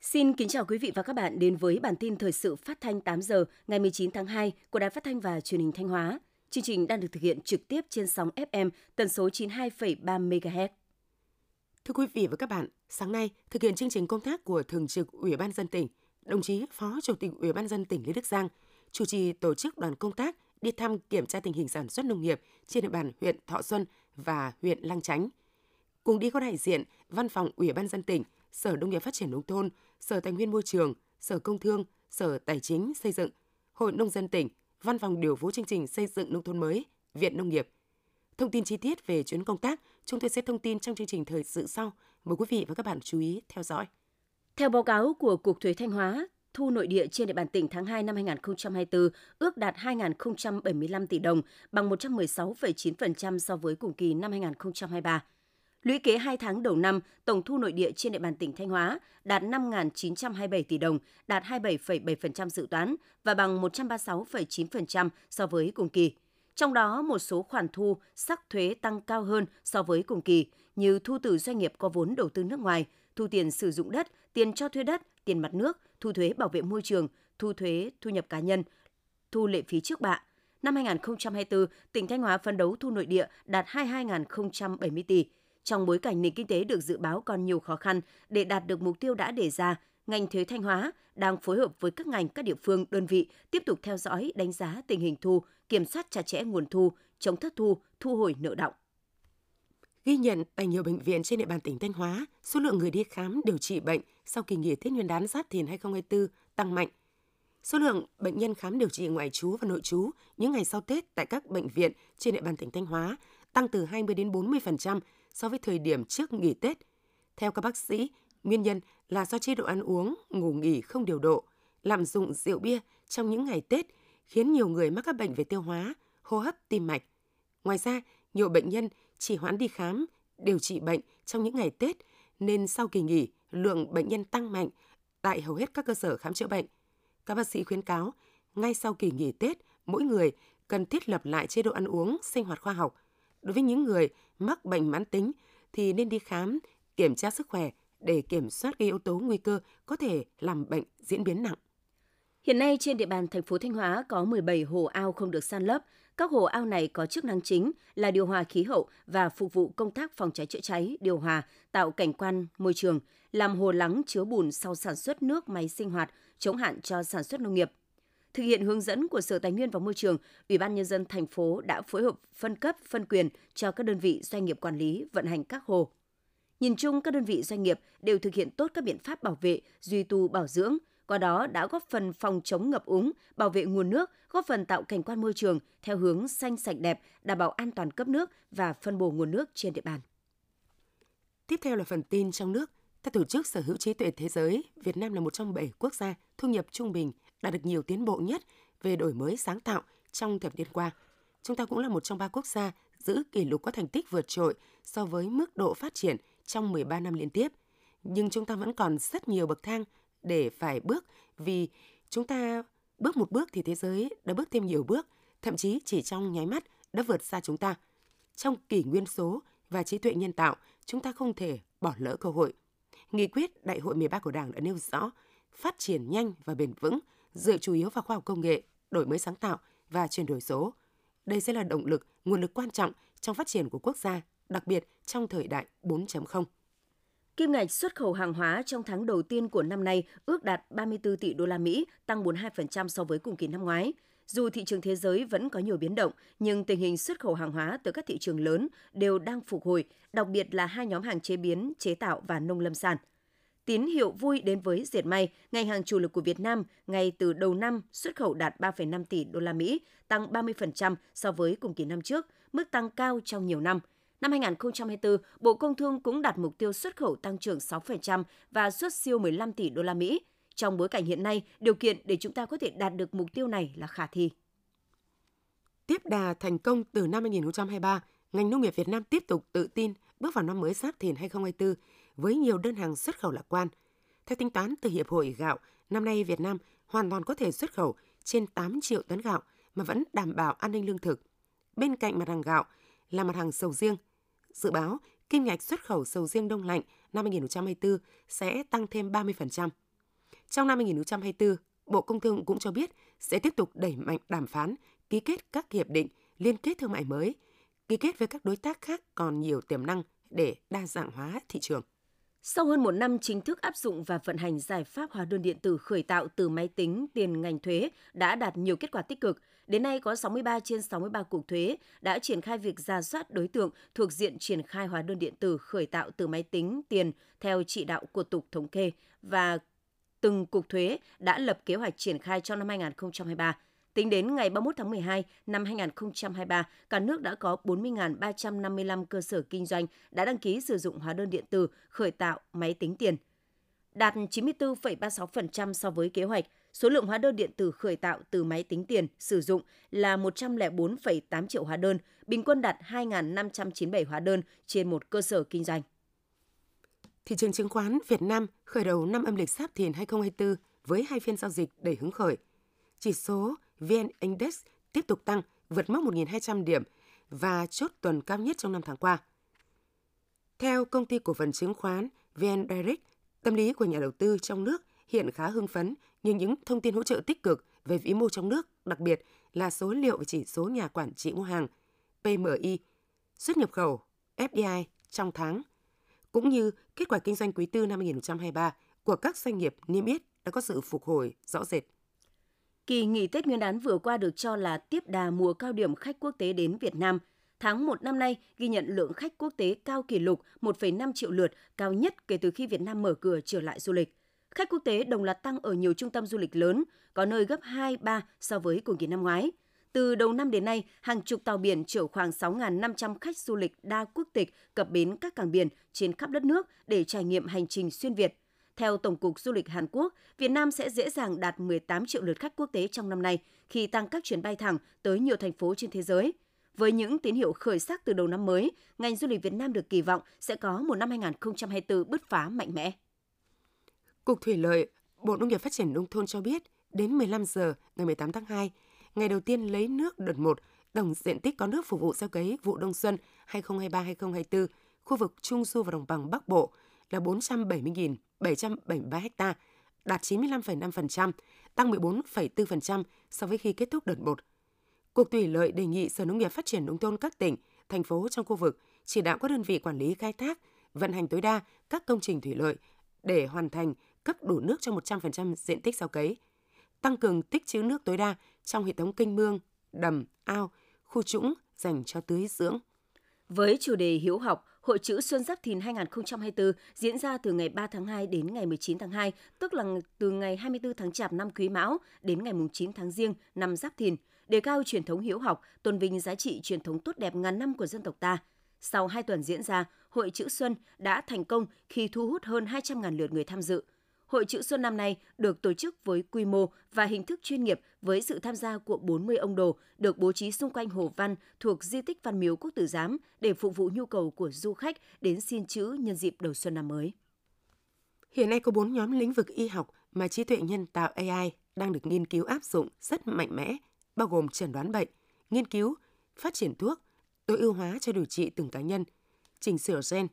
Xin kính chào quý vị và các bạn đến với bản tin thời sự phát thanh 8 giờ ngày 19 tháng 2 của Đài Phát thanh và Truyền hình Thanh Hóa. Chương trình đang được thực hiện trực tiếp trên sóng FM tần số 92,3 MHz. Thưa quý vị và các bạn, sáng nay thực hiện chương trình công tác của Thường trực Ủy ban dân tỉnh, đồng chí Phó Chủ tịch Ủy ban dân tỉnh Lê Đức Giang chủ trì tổ chức đoàn công tác đi thăm kiểm tra tình hình sản xuất nông nghiệp trên địa bàn huyện Thọ Xuân và huyện Lang Chánh. Cùng đi có đại diện Văn phòng Ủy ban dân tỉnh, Sở Nông nghiệp Phát triển Nông thôn, Sở Tài nguyên Môi trường, Sở Công Thương, Sở Tài chính Xây dựng, Hội Nông dân tỉnh, Văn phòng điều phối chương trình xây dựng nông thôn mới, Viện Nông nghiệp. Thông tin chi tiết về chuyến công tác, chúng tôi sẽ thông tin trong chương trình thời sự sau. Mời quý vị và các bạn chú ý theo dõi. Theo báo cáo của Cục Thuế Thanh Hóa, thu nội địa trên địa bàn tỉnh tháng 2 năm 2024 ước đạt 2.075 tỷ đồng, bằng 116,9% so với cùng kỳ năm 2023. Lũy kế 2 tháng đầu năm, tổng thu nội địa trên địa bàn tỉnh Thanh Hóa đạt 5.927 tỷ đồng, đạt 27,7% dự toán và bằng 136,9% so với cùng kỳ. Trong đó, một số khoản thu sắc thuế tăng cao hơn so với cùng kỳ, như thu từ doanh nghiệp có vốn đầu tư nước ngoài, thu tiền sử dụng đất, tiền cho thuê đất, tiền mặt nước, thu thuế bảo vệ môi trường, thu thuế thu nhập cá nhân, thu lệ phí trước bạ. Năm 2024, tỉnh Thanh Hóa phấn đấu thu nội địa đạt 22.070 tỷ. Trong bối cảnh nền kinh tế được dự báo còn nhiều khó khăn, để đạt được mục tiêu đã đề ra, ngành thuế Thanh Hóa đang phối hợp với các ngành, các địa phương, đơn vị tiếp tục theo dõi, đánh giá tình hình thu, kiểm soát chặt chẽ nguồn thu, chống thất thu, thu hồi nợ động. Ghi nhận tại nhiều bệnh viện trên địa bàn tỉnh Thanh Hóa, số lượng người đi khám điều trị bệnh sau kỳ nghỉ Tết Nguyên đán Giáp Thìn 2024 tăng mạnh. Số lượng bệnh nhân khám điều trị ngoại trú và nội trú những ngày sau Tết tại các bệnh viện trên địa bàn tỉnh Thanh Hóa tăng từ 20 đến 40% so với thời điểm trước nghỉ Tết. Theo các bác sĩ, nguyên nhân là do chế độ ăn uống, ngủ nghỉ không điều độ, lạm dụng rượu bia trong những ngày Tết khiến nhiều người mắc các bệnh về tiêu hóa, hô hấp, tim mạch. Ngoài ra, nhiều bệnh nhân chỉ hoãn đi khám, điều trị bệnh trong những ngày Tết nên sau kỳ nghỉ, lượng bệnh nhân tăng mạnh tại hầu hết các cơ sở khám chữa bệnh. Các bác sĩ khuyến cáo, ngay sau kỳ nghỉ Tết, mỗi người cần thiết lập lại chế độ ăn uống, sinh hoạt khoa học. Đối với những người mắc bệnh mãn tính thì nên đi khám, kiểm tra sức khỏe để kiểm soát các yếu tố nguy cơ có thể làm bệnh diễn biến nặng. Hiện nay trên địa bàn thành phố Thanh Hóa có 17 hồ ao không được san lấp. Các hồ ao này có chức năng chính là điều hòa khí hậu và phục vụ công tác phòng cháy chữa cháy, điều hòa, tạo cảnh quan môi trường, làm hồ lắng chứa bùn sau sản xuất nước máy sinh hoạt, chống hạn cho sản xuất nông nghiệp. Thực hiện hướng dẫn của Sở Tài nguyên và Môi trường, Ủy ban nhân dân thành phố đã phối hợp phân cấp, phân quyền cho các đơn vị doanh nghiệp quản lý vận hành các hồ. Nhìn chung các đơn vị doanh nghiệp đều thực hiện tốt các biện pháp bảo vệ, duy tu bảo dưỡng, qua đó đã góp phần phòng chống ngập úng, bảo vệ nguồn nước, góp phần tạo cảnh quan môi trường theo hướng xanh sạch đẹp, đảm bảo an toàn cấp nước và phân bổ nguồn nước trên địa bàn. Tiếp theo là phần tin trong nước. Theo Tổ chức Sở hữu trí tuệ thế giới, Việt Nam là một trong bảy quốc gia thu nhập trung bình đạt được nhiều tiến bộ nhất về đổi mới sáng tạo trong thập niên qua. Chúng ta cũng là một trong ba quốc gia giữ kỷ lục có thành tích vượt trội so với mức độ phát triển trong 13 năm liên tiếp. Nhưng chúng ta vẫn còn rất nhiều bậc thang để phải bước vì chúng ta bước một bước thì thế giới đã bước thêm nhiều bước, thậm chí chỉ trong nháy mắt đã vượt xa chúng ta. Trong kỷ nguyên số và trí tuệ nhân tạo, chúng ta không thể bỏ lỡ cơ hội. Nghị quyết Đại hội 13 của Đảng đã nêu rõ phát triển nhanh và bền vững dựa chủ yếu vào khoa học công nghệ, đổi mới sáng tạo và chuyển đổi số. Đây sẽ là động lực, nguồn lực quan trọng trong phát triển của quốc gia, đặc biệt trong thời đại 4.0. Kim ngạch xuất khẩu hàng hóa trong tháng đầu tiên của năm nay ước đạt 34 tỷ đô la Mỹ, tăng 42% so với cùng kỳ năm ngoái. Dù thị trường thế giới vẫn có nhiều biến động, nhưng tình hình xuất khẩu hàng hóa từ các thị trường lớn đều đang phục hồi, đặc biệt là hai nhóm hàng chế biến, chế tạo và nông lâm sản. Tín hiệu vui đến với dệt may, ngành hàng chủ lực của Việt Nam ngay từ đầu năm xuất khẩu đạt 3,5 tỷ đô la Mỹ, tăng 30% so với cùng kỳ năm trước, mức tăng cao trong nhiều năm – Năm 2024, Bộ Công Thương cũng đặt mục tiêu xuất khẩu tăng trưởng 6% và xuất siêu 15 tỷ đô la Mỹ. Trong bối cảnh hiện nay, điều kiện để chúng ta có thể đạt được mục tiêu này là khả thi. Tiếp đà thành công từ năm 2023, ngành nông nghiệp Việt Nam tiếp tục tự tin bước vào năm mới Giáp Thìn 2024 với nhiều đơn hàng xuất khẩu lạc quan. Theo tính toán từ Hiệp hội Gạo, năm nay Việt Nam hoàn toàn có thể xuất khẩu trên 8 triệu tấn gạo mà vẫn đảm bảo an ninh lương thực. bên cạnh mặt hàng gạo là mặt hàng sầu riêng. Dự báo kim ngạch xuất khẩu sầu riêng đông lạnh năm 2024 sẽ tăng thêm 30%. Trong năm 2024, Bộ Công Thương cũng cho biết sẽ tiếp tục đẩy mạnh đàm phán, ký kết các hiệp định liên kết thương mại mới, ký kết với các đối tác khác còn nhiều tiềm năng để đa dạng hóa thị trường. Sau hơn một năm chính thức áp dụng và vận hành giải pháp hóa đơn điện tử khởi tạo từ máy tính, tiền ngành thuế đã đạt nhiều kết quả tích cực. Đến nay có 63 trên 63 cục thuế đã triển khai việc ra soát đối tượng thuộc diện triển khai hóa đơn điện tử khởi tạo từ máy tính, tiền theo chỉ đạo của Cục Thống kê và từng cục thuế đã lập kế hoạch triển khai trong năm 2023. Tính đến ngày 31 tháng 12 năm 2023, cả nước đã có 40.355 cơ sở kinh doanh đã đăng ký sử dụng hóa đơn điện tử khởi tạo máy tính tiền, đạt 94,36% so với kế hoạch. Số lượng hóa đơn điện tử khởi tạo từ máy tính tiền sử dụng là 104,8 triệu hóa đơn, bình quân đạt 2.597 hóa đơn trên một cơ sở kinh doanh. Thị trường chứng khoán Việt Nam khởi đầu năm âm lịch Giáp Thìn 2024 với hai phiên giao dịch đầy hứng khởi. Chỉ số VN Index tiếp tục tăng, vượt mốc 1.200 điểm và chốt tuần cao nhất trong năm tháng qua. Theo công ty cổ phần chứng khoán VN Direct, tâm lý của nhà đầu tư trong nước hiện khá hưng phấn nhưng những thông tin hỗ trợ tích cực về vĩ mô trong nước, đặc biệt là số liệu về chỉ số nhà quản trị mua hàng PMI, xuất nhập khẩu FDI trong tháng, cũng như kết quả kinh doanh quý tư năm 2023 của các doanh nghiệp niêm yết đã có sự phục hồi rõ rệt. Kỳ nghỉ Tết Nguyên đán vừa qua được cho là tiếp đà mùa cao điểm khách quốc tế đến Việt Nam. Tháng 1 năm nay ghi nhận lượng khách quốc tế cao kỷ lục 1,5 triệu lượt, cao nhất kể từ khi Việt Nam mở cửa trở lại du lịch. Khách quốc tế đồng loạt tăng ở nhiều trung tâm du lịch lớn, có nơi gấp 2-3 so với cùng kỳ năm ngoái. Từ đầu năm đến nay, hàng chục tàu biển chở khoảng 6.500 khách du lịch đa quốc tịch cập bến các cảng biển trên khắp đất nước để trải nghiệm hành trình xuyên Việt – theo Tổng cục Du lịch Hàn Quốc, Việt Nam sẽ dễ dàng đạt 18 triệu lượt khách quốc tế trong năm nay khi tăng các chuyến bay thẳng tới nhiều thành phố trên thế giới. Với những tín hiệu khởi sắc từ đầu năm mới, ngành du lịch Việt Nam được kỳ vọng sẽ có một năm 2024 bứt phá mạnh mẽ. Cục Thủy lợi, Bộ Nông nghiệp Phát triển Nông thôn cho biết, đến 15 giờ ngày 18 tháng 2, ngày đầu tiên lấy nước đợt 1, tổng diện tích có nước phục vụ gieo cấy vụ đông xuân 2023-2024, khu vực Trung Du và Đồng bằng Bắc Bộ là 773 ha, đạt 95,5%, tăng 14,4% so với khi kết thúc đợt 1. Cục Thủy lợi đề nghị Sở Nông nghiệp Phát triển Nông thôn các tỉnh, thành phố trong khu vực chỉ đạo các đơn vị quản lý khai thác, vận hành tối đa các công trình thủy lợi để hoàn thành cấp đủ nước cho 100% diện tích gieo cấy, tăng cường tích trữ nước tối đa trong hệ thống kênh mương, đầm, ao, khu trũng dành cho tưới dưỡng. Với chủ đề hiếu học, Hội chữ Xuân Giáp Thìn 2024 diễn ra từ ngày 3 tháng 2 đến ngày 19 tháng 2, tức là từ ngày 24 tháng Chạp năm Quý Mão đến ngày 9 tháng Giêng năm Giáp Thìn, đề cao truyền thống hiếu học, tôn vinh giá trị truyền thống tốt đẹp ngàn năm của dân tộc ta. Sau 2 tuần diễn ra, Hội chữ Xuân đã thành công khi thu hút hơn 200.000 lượt người tham dự – Hội chữ Xuân năm nay được tổ chức với quy mô và hình thức chuyên nghiệp với sự tham gia của 40 ông đồ được bố trí xung quanh Hồ Văn thuộc di tích Văn Miếu Quốc Tử Giám để phục vụ nhu cầu của du khách đến xin chữ nhân dịp đầu xuân năm mới. Hiện nay có 4 nhóm lĩnh vực y học mà trí tuệ nhân tạo AI đang được nghiên cứu áp dụng rất mạnh mẽ, bao gồm chẩn đoán bệnh, nghiên cứu, phát triển thuốc, tối ưu hóa cho điều trị từng cá nhân, chỉnh sửa gen.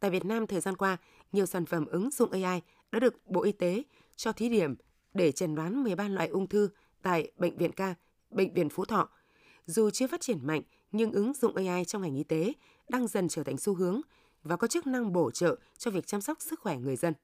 Tại Việt Nam thời gian qua, nhiều sản phẩm ứng dụng AI đã được Bộ Y tế cho thí điểm để chẩn đoán 13 loại ung thư tại Bệnh viện Ca, Bệnh viện Phú Thọ. Dù chưa phát triển mạnh, nhưng ứng dụng AI trong ngành y tế đang dần trở thành xu hướng và có chức năng bổ trợ cho việc chăm sóc sức khỏe người dân.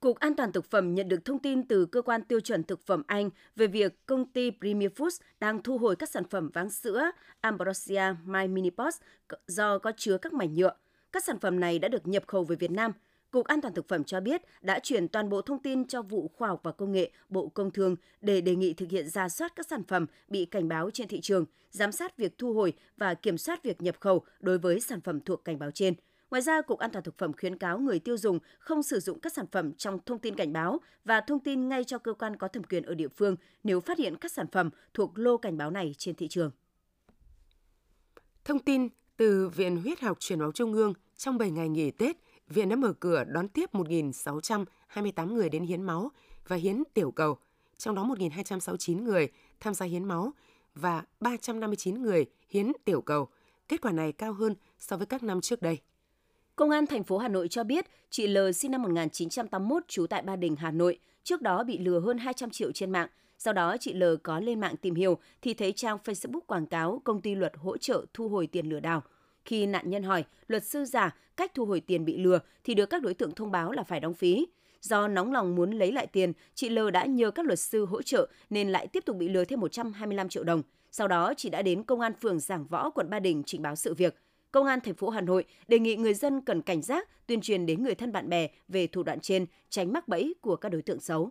Cục An toàn thực phẩm nhận được thông tin từ cơ quan tiêu chuẩn thực phẩm Anh về việc công ty Premier Foods đang thu hồi các sản phẩm váng sữa Ambrosia My Mini Pots do có chứa các mảnh nhựa. Các sản phẩm này đã được nhập khẩu về Việt Nam – Cục An toàn thực phẩm cho biết đã chuyển toàn bộ thông tin cho vụ khoa học và công nghệ Bộ Công Thương để đề nghị thực hiện ra soát các sản phẩm bị cảnh báo trên thị trường, giám sát việc thu hồi và kiểm soát việc nhập khẩu đối với sản phẩm thuộc cảnh báo trên. Ngoài ra, Cục An toàn thực phẩm khuyến cáo người tiêu dùng không sử dụng các sản phẩm trong thông tin cảnh báo và thông tin ngay cho cơ quan có thẩm quyền ở địa phương nếu phát hiện các sản phẩm thuộc lô cảnh báo này trên thị trường. Thông tin từ Viện Huyết học Truyền máu Trung ương trong 7 ngày nghỉ Tết – viện đã mở cửa đón tiếp 1.628 người đến hiến máu và hiến tiểu cầu, trong đó 1.269 người tham gia hiến máu và 359 người hiến tiểu cầu. Kết quả này cao hơn so với các năm trước đây. Công an thành phố Hà Nội cho biết, chị L sinh năm 1981 trú tại Ba Đình, Hà Nội, trước đó bị lừa hơn 200 triệu trên mạng. Sau đó chị L có lên mạng tìm hiểu thì thấy trang Facebook quảng cáo công ty luật hỗ trợ thu hồi tiền lừa đảo. Khi nạn nhân hỏi luật sư giả cách thu hồi tiền bị lừa thì được các đối tượng thông báo là phải đóng phí. Do nóng lòng muốn lấy lại tiền, chị L đã nhờ các luật sư hỗ trợ nên lại tiếp tục bị lừa thêm 125 triệu đồng. Sau đó, chị đã đến công an phường Giảng Võ, quận Ba Đình trình báo sự việc. Công an thành phố Hà Nội đề nghị người dân cần cảnh giác, tuyên truyền đến người thân bạn bè về thủ đoạn trên, tránh mắc bẫy của các đối tượng xấu.